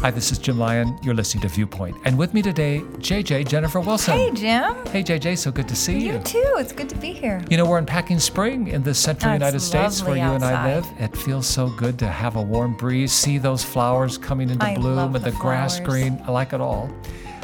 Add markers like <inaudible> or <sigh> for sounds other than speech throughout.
Hi, this is Jim Lyon. You're listening to Viewpoint. And with me today, JJ Jennifer Wilson. Hey, Jim. Hey, JJ, so good to see you. You too. It's good to be here. You know, we're unpacking spring in the central Oh, United States where you lovely and I live. It feels so good to have a warm breeze, see those flowers coming into I bloom and the, the grass green. I like it all.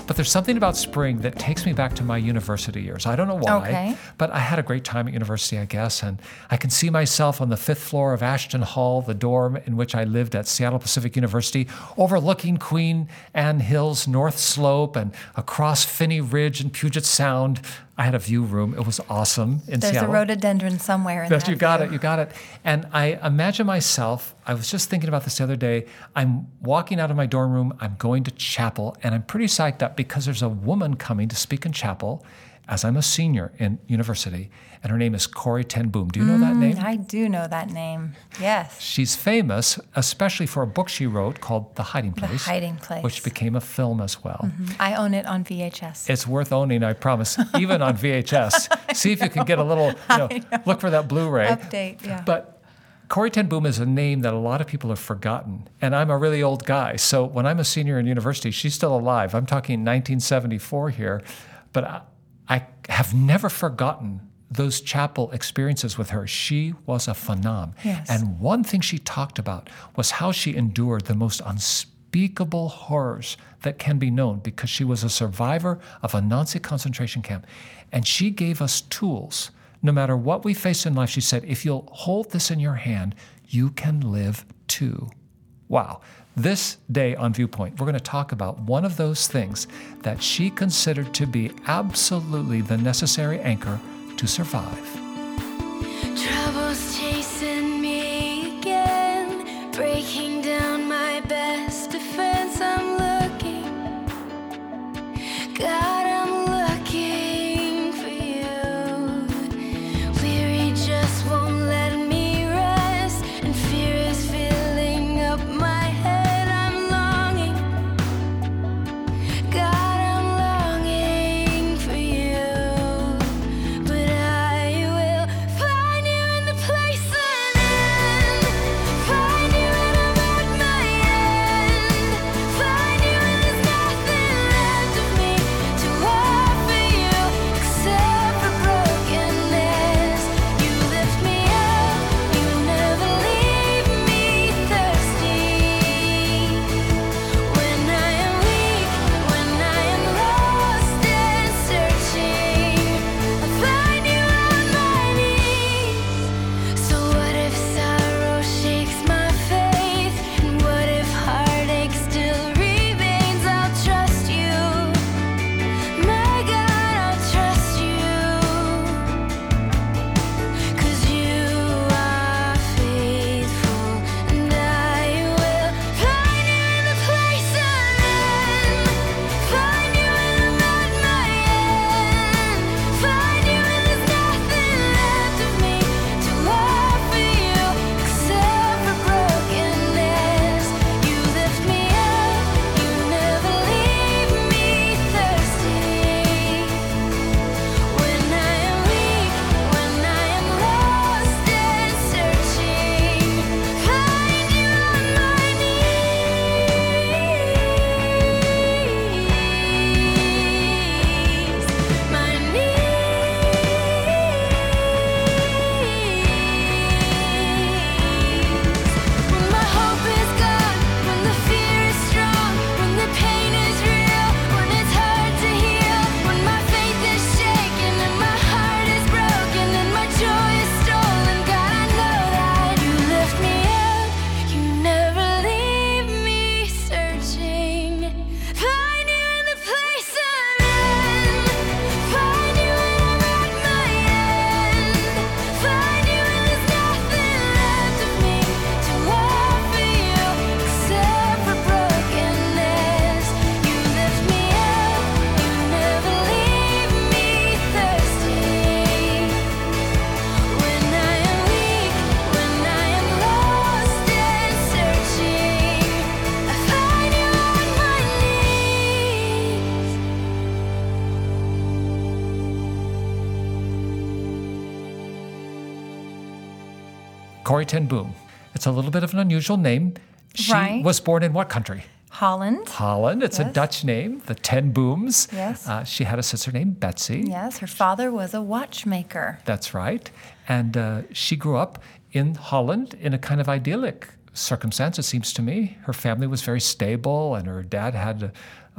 But there's something about spring that takes me back to my university years. I don't know why, Okay. but I had a great time at university, I guess. And I can see myself on the fifth floor of Ashton Hall, the dorm in which I lived at Seattle Pacific University, overlooking Queen Anne Hill's North Slope and across Phinney Ridge and Puget Sound. I had a view room. It was awesome in There's Seattle. a rhododendron somewhere in Yes, that you got view. it. You got it. And I imagine myself, I was just thinking about this the other day. I'm walking out of my dorm room, I'm going to chapel, and I'm pretty psyched up because there's a woman coming to speak in chapel as I'm a senior in university, and her name is Corrie ten Boom. Do you know that mm, name? I do know that name. Yes. She's famous, especially for a book she wrote called The Hiding Place. The Hiding Place. Which became a film as well. Mm-hmm. I own it on VHS. It's worth owning, I promise, even on VHS. <laughs> See if you can get a little, you know, look for that Blu-ray. Update, yeah. But Corrie ten Boom is a name that a lot of people have forgotten. And I'm a really old guy. So when I'm a senior in university, she's still alive. I'm talking 1974 here. But I, I have never forgotten those chapel experiences with her. She was a phenom. Yes. And one thing she talked about was how she endured the most unspeakable horrors that can be known because she was a survivor of a Nazi concentration camp. And she gave us tools. No matter what we face in life, she said, if you'll hold this in your hand, you can live too. Wow. This day on Viewpoint, we're going to talk about one of those things that she considered to be absolutely the necessary anchor to survive. Corrie ten Boom. It's a little bit of an unusual name. She Right. was born in what country? Holland. Holland. It's a Dutch name, the Ten Booms. Yes. Uh, she had a sister named Betsy. Yes, her father was a watchmaker. That's right. And uh, she grew up in Holland in a kind of idyllic circumstance, it seems to me. Her family was very stable, and her dad had a,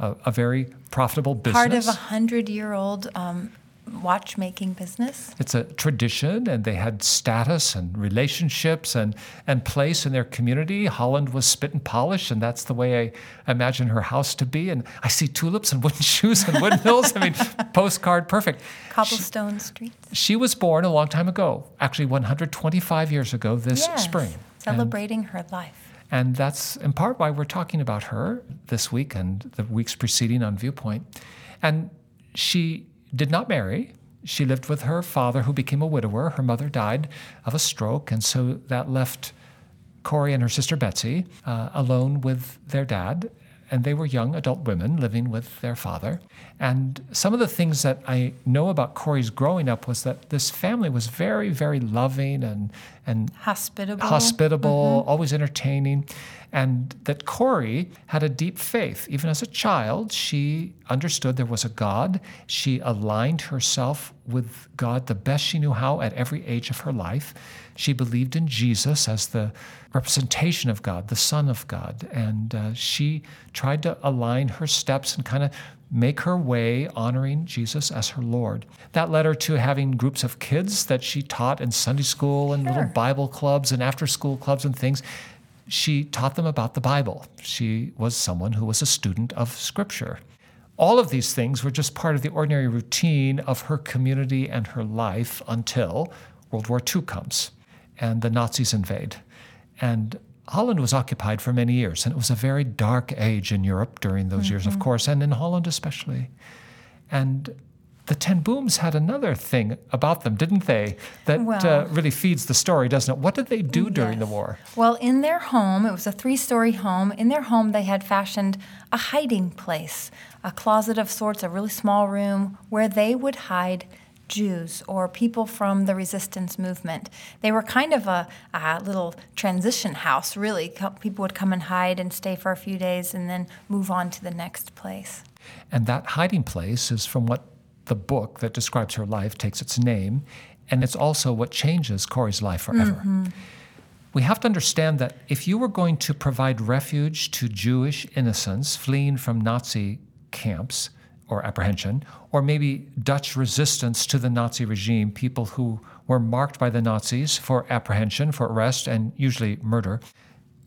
a, a very profitable business. Part of a hundred year old um, watchmaking business. It's a tradition, and they had status and relationships and, and place in their community. Holland was spit and polish, and that's the way I imagine her house to be. And I see tulips and wooden <laughs> shoes and windmills. I mean, <laughs> postcard perfect. Cobblestone streets. She was born a long time ago, actually 125 years ago this Yes, spring. And- Celebrating her life. and that's in part why we're talking about her this week and the weeks preceding on Viewpoint. And she did not marry. She lived with her father, who became a widower. Her mother died of a stroke. And so that left Corrie and her sister Betsy uh, alone with their dad. And they were young adult women living with their father. And some of the things that I know about Corrie's growing up was that this family was very, very loving and, and Hospitable. hospitable, always entertaining, and that Corrie had a deep faith. Even as a child, she understood there was a God. She aligned herself with God the best she knew how at every age of her life. She believed in Jesus as the representation of God, the Son of God, and uh, she tried to align her steps and kind of make her way honoring Jesus as her Lord. That led her to having groups of kids that she taught in Sunday school and little Bible clubs and after school clubs and things. She taught them about the Bible. She was someone who was a student of Scripture. All of these things were just part of the ordinary routine of her community and her life until World War II comes and the Nazis invade. And Holland was occupied for many years, and it was a very dark age in Europe during those years, of mm-hmm. course, and in Holland especially. And the Ten Booms had another thing about them, didn't they? That uh, really feeds the story, doesn't it? What did they do during the war? Well, in their home, it was a three story home. In their home, they had fashioned a hiding place, a closet of sorts, a really small room where they would hide Jews or people from the resistance movement. They were kind of a, a little transition house, really. People would come and hide and stay for a few days and then move on to the next place. And that hiding place is from what the book that describes her life takes its name, and it's also what changes Corrie's life forever. Mm-hmm. We have to understand that if you were going to provide refuge to Jewish innocents fleeing from Nazi camps or apprehension, or maybe Dutch resistance to the Nazi regime, people who were marked by the Nazis for apprehension, for arrest, and usually murder,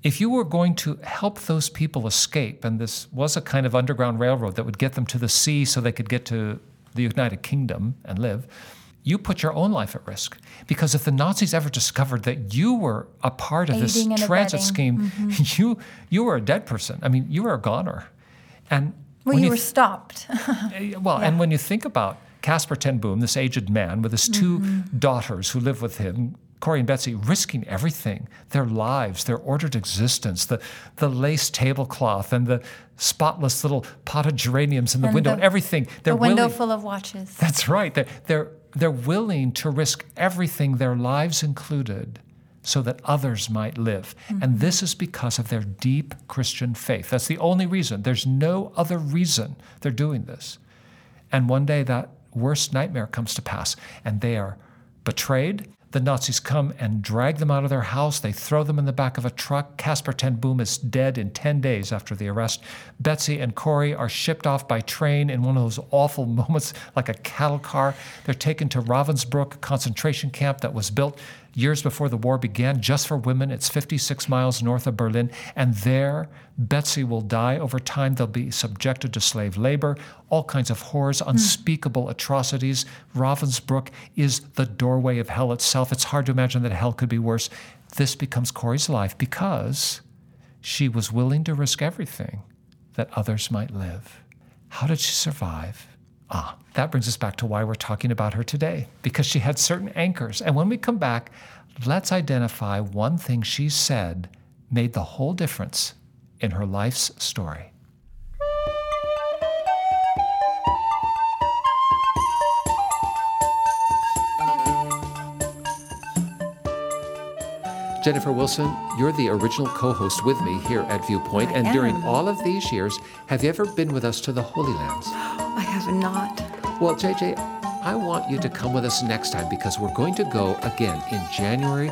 if you were going to help those people escape, and this was a kind of underground railroad that would get them to the sea so they could get to the United Kingdom and live, you put your own life at risk. Because if the Nazis ever discovered that you were a part of this transit scheme, <laughs> you you were a dead person. I mean, you were a goner. And Well, when you were th- stopped. <laughs> well, and when you think about Casper ten Boom, this aged man with his 2 Mm-hmm. daughters who live with him, Corrie and Betsy, risking everything their lives, their ordered existence, the, the lace tablecloth, and the spotless little pot of geraniums in the And window, the- and everything. They're the window willing, full of watches. That's right. They're, they're, they're willing to risk everything, their lives included, so that others might live. Mm-hmm. And this is because of their deep Christian faith. That's the only reason. There's no other reason they're doing this. And one day that worst nightmare comes to pass, and they are betrayed. The Nazis come and drag them out of their house. They throw them in the back of a truck. Casper ten Boom is dead in 10 days after the arrest. Betsy and Corey are shipped off by train in one of those awful <laughs> moments, like a cattle car. They're taken to Ravensbrück concentration camp that was built years before the war began, just for women. It's 56 miles north of Berlin. And there, Betsy will die over time. They'll be subjected to slave labor, all kinds of horrors, hmm. unspeakable atrocities. Ravensbrück is the doorway of hell itself. It's hard to imagine that hell could be worse. This becomes Corrie's life because she was willing to risk everything that others might live. How did she survive? Ah, that brings us back to why we're talking about her today, because she had certain anchors. And when we come back, let's identify one thing she said made the whole difference in her life's story. Jennifer Wilson, you're the original co host with me here at Viewpoint. I and during all of these years, have you ever been with us to the Holy Lands? I have not. Well, JJ, I want you to come with us next time because we're going to go again in January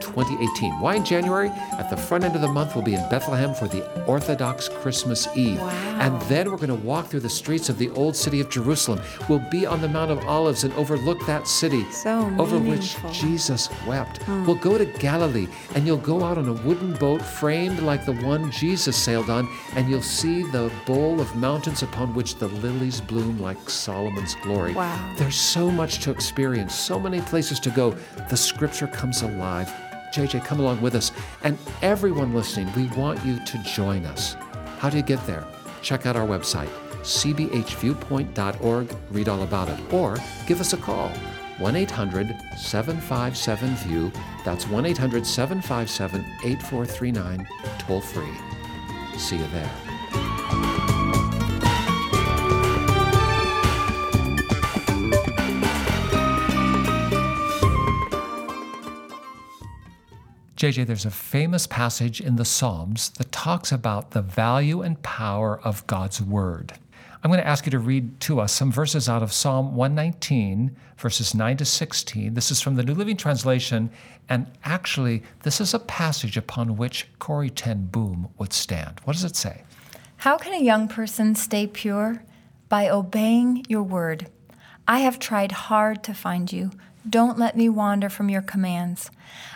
2018. Why in January? At the front end of the month, we'll be in Bethlehem for the Orthodox Christmas Eve. Wow. And then we're going to walk through the streets of the old city of Jerusalem. We'll be on the Mount of Olives and overlook that city So over meaningful. which Jesus wept. We'll go to Galilee and you'll go out on a wooden boat framed like the one Jesus sailed on, and you'll see the bowl of mountains upon which the lilies bloom like Solomon's glory. Wow. There's so much to experience, so many places to go. The scripture comes alive. JJ, come along with us. And everyone listening, we want you to join us. How do you get there? Check out our website, cbhviewpoint.org, read all about it, or give us a call, 1 800 757 VIEW. That's 1 800 757 8439, toll free. See you there. JJ, there's a famous passage in the Psalms that talks about the value and power of God's Word. I'm going to ask you to read to us some verses out of Psalm 119, verses 9 to 16. This is from the New Living Translation, and actually, this is a passage upon which Corrie ten Boom would stand. What does it say? How can a young person stay pure? By obeying your word. I have tried hard to find you. Don't let me wander from your commands.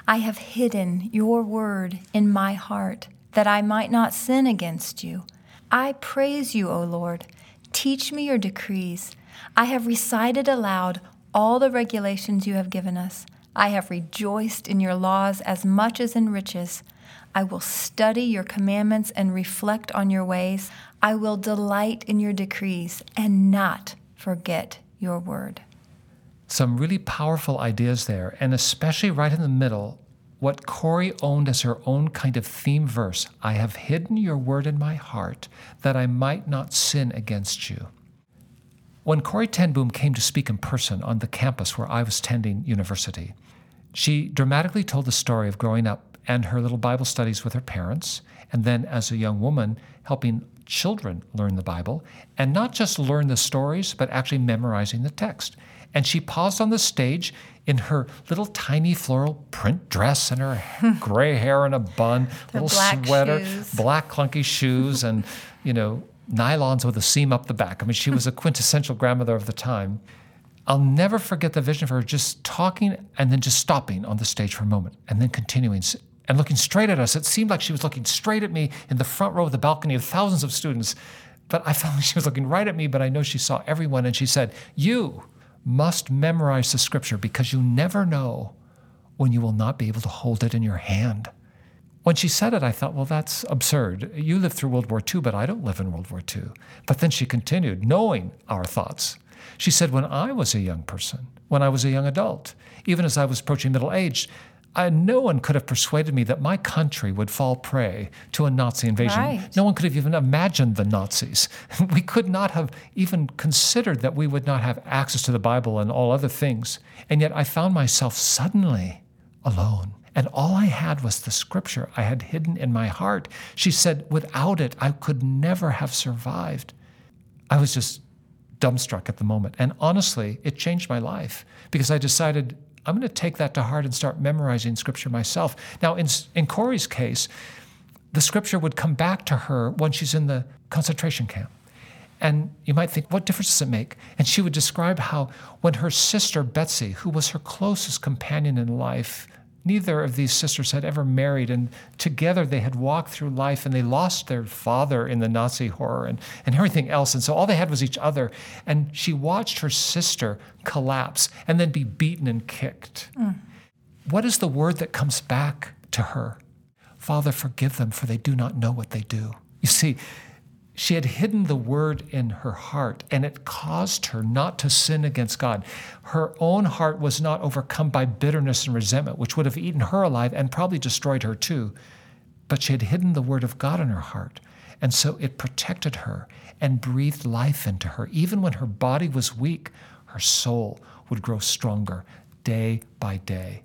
I have hidden your word in my heart that I might not sin against you. I praise you, O Lord. Teach me your decrees. I have recited aloud all the regulations you have given us. I have rejoiced in your laws as much as in riches. I will study your commandments and reflect on your ways. I will delight in your decrees and not forget your word. Some really powerful ideas there, and especially right in the middle, what Corrie owned as her own kind of theme verse I have hidden your word in my heart that I might not sin against you. When Corrie ten Boom came to speak in person on the campus where I was attending university, she dramatically told the story of growing up and her little Bible studies with her parents, and then as a young woman, helping children learn the Bible, and not just learn the stories, but actually memorizing the text. And she paused on the stage in her little tiny floral print dress and her <laughs> gray hair in a bun, little black sweater, shoes. black clunky <laughs> shoes, and you know nylons with a seam up the back. I mean, she was a <laughs> quintessential grandmother of the time. I'll never forget the vision of her just talking and then just stopping on the stage for a moment and then continuing and looking straight at us. It seemed like she was looking straight at me in the front row of the balcony of thousands of students. But I felt like she was looking right at me, but I know she saw everyone. And she said, You must memorize the scripture because you never know when you will not be able to hold it in your hand. When she said it, I thought, well, that's absurd. You lived through World War II, but I don't live in World War II. But then she continued, knowing our thoughts. She said, when I was a young person, when I was a young adult, even as I was approaching middle age, I, no one could have persuaded me that my country would fall prey to a Nazi invasion. Right. No one could have even imagined the Nazis. <laughs> We could not have even considered that we would not have access to the Bible and all other things. And yet I found myself suddenly alone. And all I had was the scripture I had hidden in my heart. She said, without it, I could never have survived. I was just dumbstruck at the moment. And honestly, it changed my life because I decided I'm going to take that to heart and start memorizing scripture myself. Now, in, in Corrie's case, the scripture would come back to her when she's in the concentration camp. And you might think, what difference does it make? And she would describe how when her sister Betsy, who was her closest companion in life, neither of these sisters had ever married, and together they had walked through life and they lost their father in the Nazi horror and, and everything else. And so all they had was each other. And she watched her sister collapse and then be beaten and kicked. Mm. What is the word that comes back to her? Father, forgive them, for they do not know what they do. You see, she had hidden the word in her heart, and it caused her not to sin against God. Her own heart was not overcome by bitterness and resentment, which would have eaten her alive and probably destroyed her too. But she had hidden the word of God in her heart. And so it protected her and breathed life into her. Even when her body was weak, her soul would grow stronger day by day.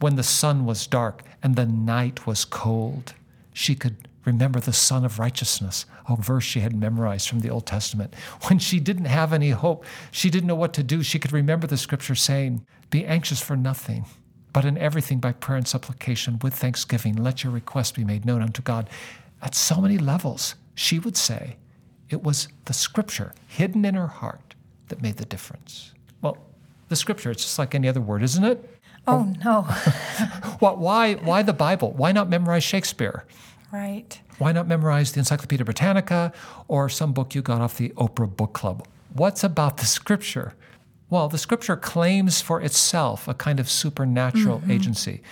when the sun was dark and the night was cold, she could remember the Sun of Righteousness, a verse she had memorized from the Old Testament. When she didn't have any hope, she didn't know what to do, she could remember the scripture saying, Be anxious for nothing, but in everything by prayer and supplication with thanksgiving, let your requests be made known unto God. At so many levels, she would say it was the scripture hidden in her heart that made the difference. Well, the scripture, it's just like any other word, isn't it? Oh, no. <laughs> What, why, why the Bible? Why not memorize Shakespeare? Right. Why not memorize the Encyclopedia Britannica or some book you got off the Oprah Book Club? What's about the scripture? Well, the scripture claims for itself a kind of supernatural mm-hmm. agency.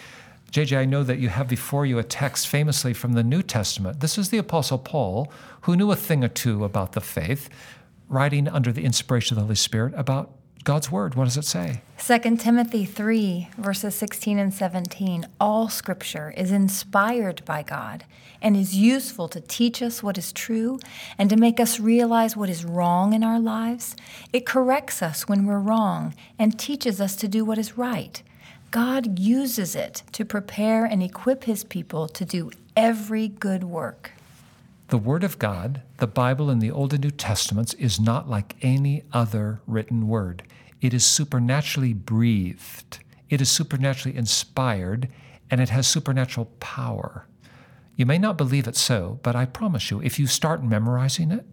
JJ, I know that you have before you a text famously from the New Testament. This is the Apostle Paul, who knew a thing or two about the faith, writing under the inspiration of the Holy Spirit about God's Word. What does it say? 2 Timothy 3, verses 16 and 17. All scripture is inspired by God and is useful to teach us what is true and to make us realize what is wrong in our lives. It corrects us when we're wrong and teaches us to do what is right. God uses it to prepare and equip his people to do every good work. The Word of God, the Bible in the Old and New Testaments, is not like any other written word. It is supernaturally breathed, it is supernaturally inspired, and it has supernatural power. You may not believe it so, but I promise you, if you start memorizing it,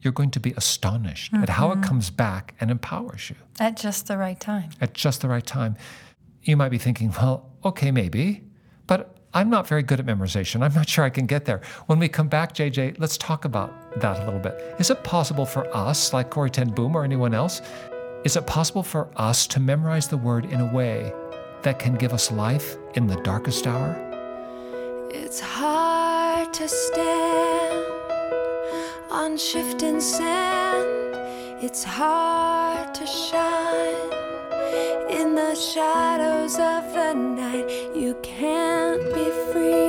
you're going to be astonished at how it mm-hmm. comes back and empowers you At just the right time. at just the right time. You might be thinking, well, okay, maybe, but I'm not very good at memorization. I'm not sure I can get there. When we come back, JJ, let's talk about that a little bit. Is it possible for us, like Corrie ten Boom or anyone else, is it possible for us to memorize the word in a way that can give us life in the darkest hour? It's hard to stand on shifting sand. It's hard to shine in the shadows of the night. You can't be free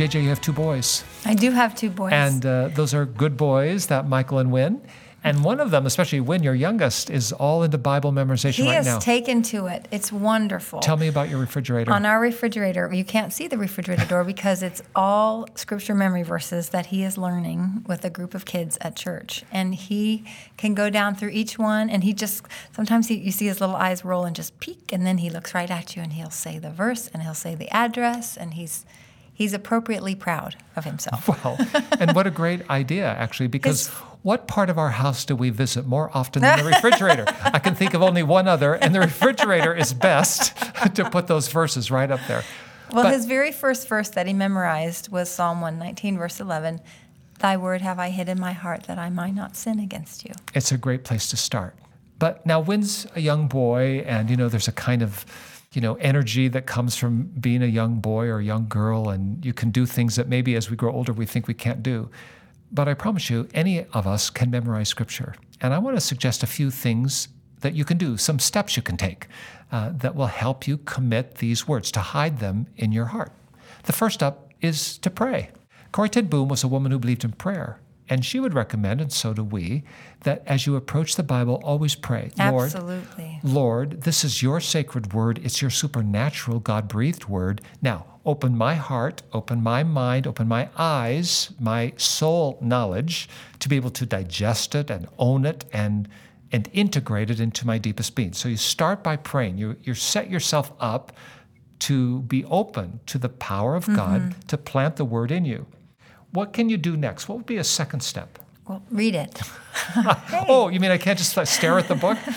JJ, you have two boys. I do have two boys. And uh, those are good boys, that Michael and Win. And one of them, especially Win, your youngest, is all into Bible memorization he right is now. taken to it. It's wonderful. Tell me about your refrigerator. On our refrigerator, you can't see the refrigerator door because it's all scripture memory verses that he is learning with a group of kids at church. And he can go down through each one and he just, sometimes he, you see his little eyes roll and just peek, and then he looks right at you and he'll say the verse and he'll say the address, and he's, he's appropriately proud of himself. <laughs> Well, and what a great idea, actually, because His- what part of our house do we visit more often than the <laughs> refrigerator? I can think of only one other, and the refrigerator is best <laughs> to put those verses right up there. Well, But- his very first verse that he memorized was Psalm 119, verse 11 Thy word have I hid in my heart that I might not sin against you. It's a great place to start. But now, Win's a young boy, and you know, there's a kind of you know energy that comes from being a young boy or a young girl, and you can do things that maybe as we grow older we think we can't do. But I promise you, any of us can memorize scripture. And I want to suggest a few things that you can do, some steps you can take uh, that will help you commit these words, to hide them in your heart. The first step is to pray. Corrie ten Boom was a woman who believed in prayer. And she would recommend, and so do we, that as you approach the Bible, always pray. Lord, Absolutely. Lord, this is your sacred word. It's your supernatural, God breathed word. Now, open my heart, open my mind, open my eyes, my soul knowledge to be able to digest it and own it and, and integrate it into my deepest being. So you start by praying. You, you set yourself up to be open to the power of God mm-hmm. to plant the word in you. What can you do next? What would be a second step? Well, read it. <laughs> Oh, you mean I can't just stare at the book? <laughs>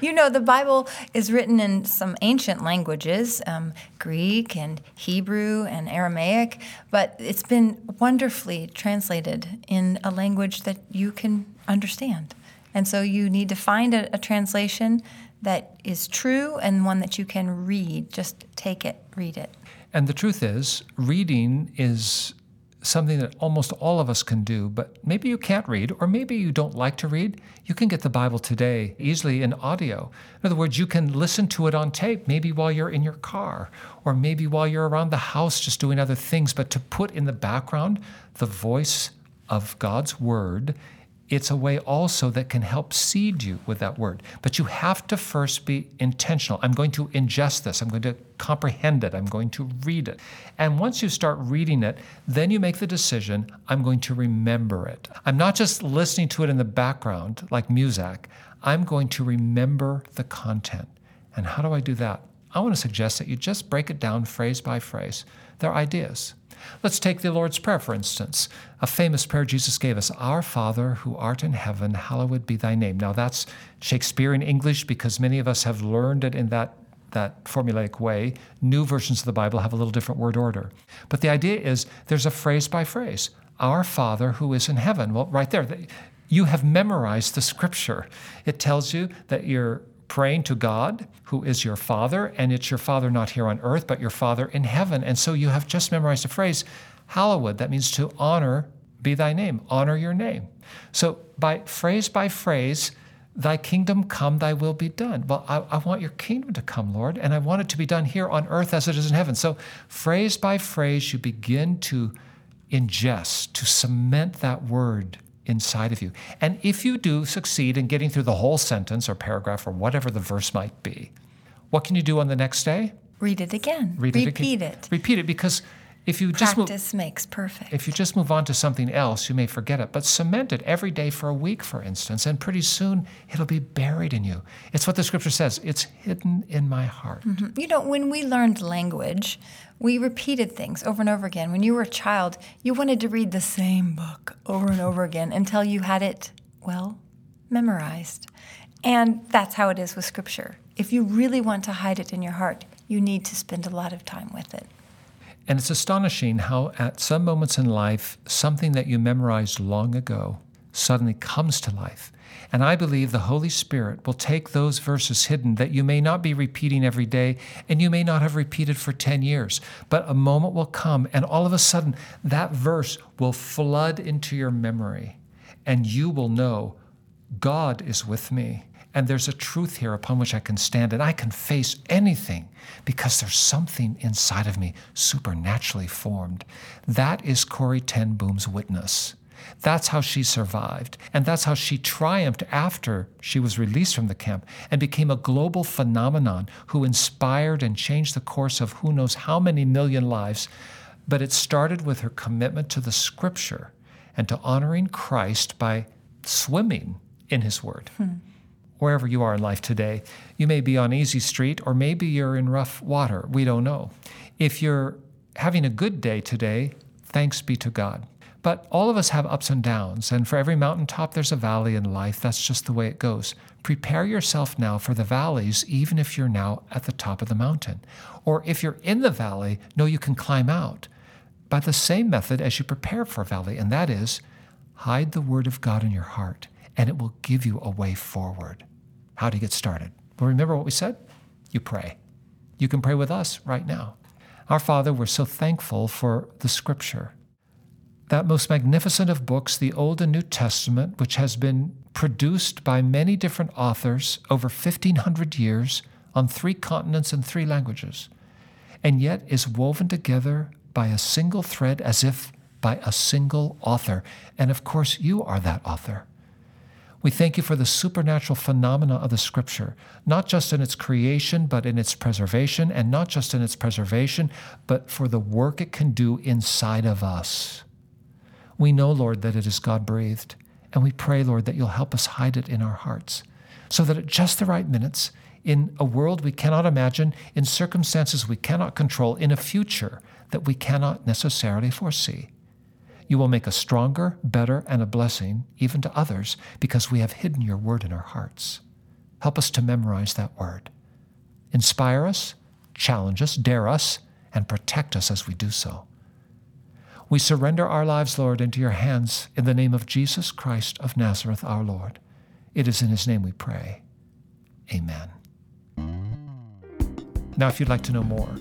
You know, the Bible is written in some ancient languages um, Greek and Hebrew and Aramaic, but it's been wonderfully translated in a language that you can understand. And so you need to find a, a translation that is true and one that you can read. Just take it, read it. And the truth is, reading is something that almost all of us can do, but maybe you can't read, or maybe you don't like to read. You can get the Bible today easily in audio. In other words, you can listen to it on tape, maybe while you're in your car, or maybe while you're around the house just doing other things. But to put in the background the voice of God's Word, it's a way also that can help seed you with that word. But you have to first be intentional. I'm going to ingest this. I'm going to comprehend it. I'm going to read it. And once you start reading it, then you make the decision I'm going to remember it. I'm not just listening to it in the background like music, I'm going to remember the content. And how do I do that? I want to suggest that you just break it down phrase by phrase. They're ideas. Let's take the Lord's Prayer, for instance, a famous prayer Jesus gave us Our Father, who art in heaven, hallowed be thy name. Now, that's Shakespearean English because many of us have learned it in that, that formulaic way. New versions of the Bible have a little different word order. But the idea is there's a phrase by phrase Our Father, who is in heaven. Well, right there, you have memorized the scripture. It tells you that you're praying to God, who is your Father, and it's your Father not here on earth, but your Father in heaven. And so you have just memorized the phrase, hallowed. That means to honor be thy name, honor your name. So by phrase by phrase, thy kingdom come, thy will be done. Well, I, I, want your kingdom to come, Lord, and I want it to be done here on earth as it is in heaven. So phrase by phrase, you begin to ingest, to cement that word inside of you. And if you do succeed in getting through the whole sentence or paragraph or whatever the verse might be, what can you do on the next day? Read it again. Read it again. Repeat again. it. Repeat it because if you just move, Practice makes perfect. if you just move on to something else, you may forget it. But cement it every day for a week, for instance, and pretty soon it'll be buried in you. It's what the scripture says. It's hidden in my heart. Mm-hmm. You know, when we learned language, we repeated things over and over again. When you were a child, you wanted to read the same book over and over again until you had it, well, memorized. And that's how it is with Scripture. If you really want to hide it in your heart, you need to spend a lot of time with it. And it's astonishing how, at some moments in life, something that you memorized long ago suddenly comes to life. And I believe the Holy Spirit will take those verses hidden that you may not be repeating every day and you may not have repeated for 10 years, but a moment will come and all of a sudden that verse will flood into your memory and you will know God is with me. And there's a truth here upon which I can stand and I can face anything because there's something inside of me supernaturally formed. That is Corrie ten Boom's witness. That's how she survived. And that's how she triumphed after she was released from the camp and became a global phenomenon who inspired and changed the course of who knows how many million lives. But it started with her commitment to the scripture and to honoring Christ by swimming in his word. Hmm. Wherever you are in life today, you may be on easy street or maybe you're in rough water. We don't know. If you're having a good day today, thanks be to God. But all of us have ups and downs, and for every mountaintop, there's a valley in life. That's just the way it goes. Prepare yourself now for the valleys, even if you're now at the top of the mountain. Or if you're in the valley, know you can climb out by the same method as you prepare for a valley, and that is hide the word of God in your heart, and it will give you a way forward. How to get started. Well, remember what we said? You pray. You can pray with us right now. Our Father, we're so thankful for the Scripture, that most magnificent of books, the Old and New Testament, which has been produced by many different authors over 1,500 years on three continents and three languages, and yet is woven together by a single thread as if by a single author. And of course, you are that author. We thank you for the supernatural phenomena of the Scripture, not just in its creation, but in its preservation, and not just in its preservation, but for the work it can do inside of us. We know, Lord, that it is God breathed, and we pray, Lord, that you'll help us hide it in our hearts, so that at just the right minutes, in a world we cannot imagine, in circumstances we cannot control, in a future that we cannot necessarily foresee, you will make us stronger, better, and a blessing even to others because we have hidden your word in our hearts. Help us to memorize that word. Inspire us, challenge us, dare us, and protect us as we do so. We surrender our lives, Lord, into your hands in the name of Jesus Christ of Nazareth, our Lord. It is in his name we pray. Amen. Now, if you'd like to know more,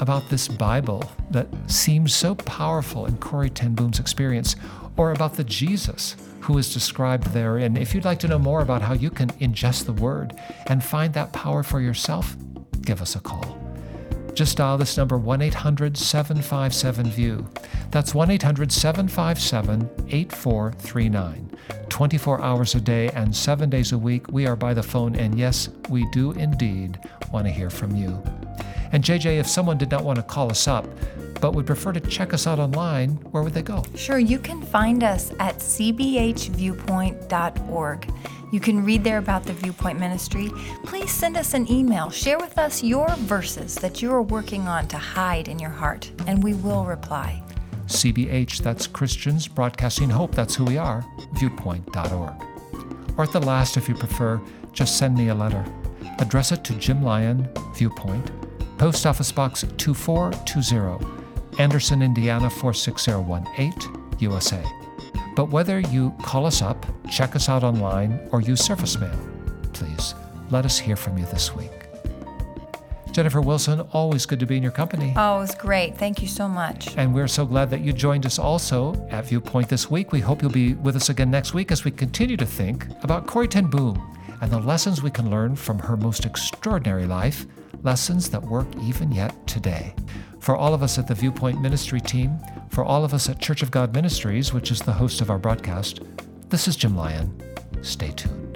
about this Bible that seems so powerful in Corrie ten Boom's experience, or about the Jesus who is described therein. If you'd like to know more about how you can ingest the Word and find that power for yourself, give us a call. Just dial this number 1 800 757 VIEW. That's 1 800 757 8439. 24 hours a day and seven days a week, we are by the phone, and yes, we do indeed want to hear from you. And JJ, if someone did not want to call us up, but would prefer to check us out online, where would they go? Sure, you can find us at cbhviewpoint.org. You can read there about the Viewpoint Ministry. Please send us an email. Share with us your verses that you are working on to hide in your heart, and we will reply. CBH, that's Christians Broadcasting Hope, that's who we are, viewpoint.org. Or at the last, if you prefer, just send me a letter. Address it to Jim Lyon, Viewpoint, Post Office Box 2420, Anderson, Indiana 46018, USA. But whether you call us up, check us out online, or use surface mail, please let us hear from you this week. Jennifer Wilson, always good to be in your company. Oh, it was great. Thank you so much. And we're so glad that you joined us also at Viewpoint this week. We hope you'll be with us again next week as we continue to think about Corrie ten Boom and the lessons we can learn from her most extraordinary life, lessons that work even yet today. For all of us at the Viewpoint Ministry team, for all of us at Church of God Ministries, which is the host of our broadcast, this is Jim Lyon. Stay tuned.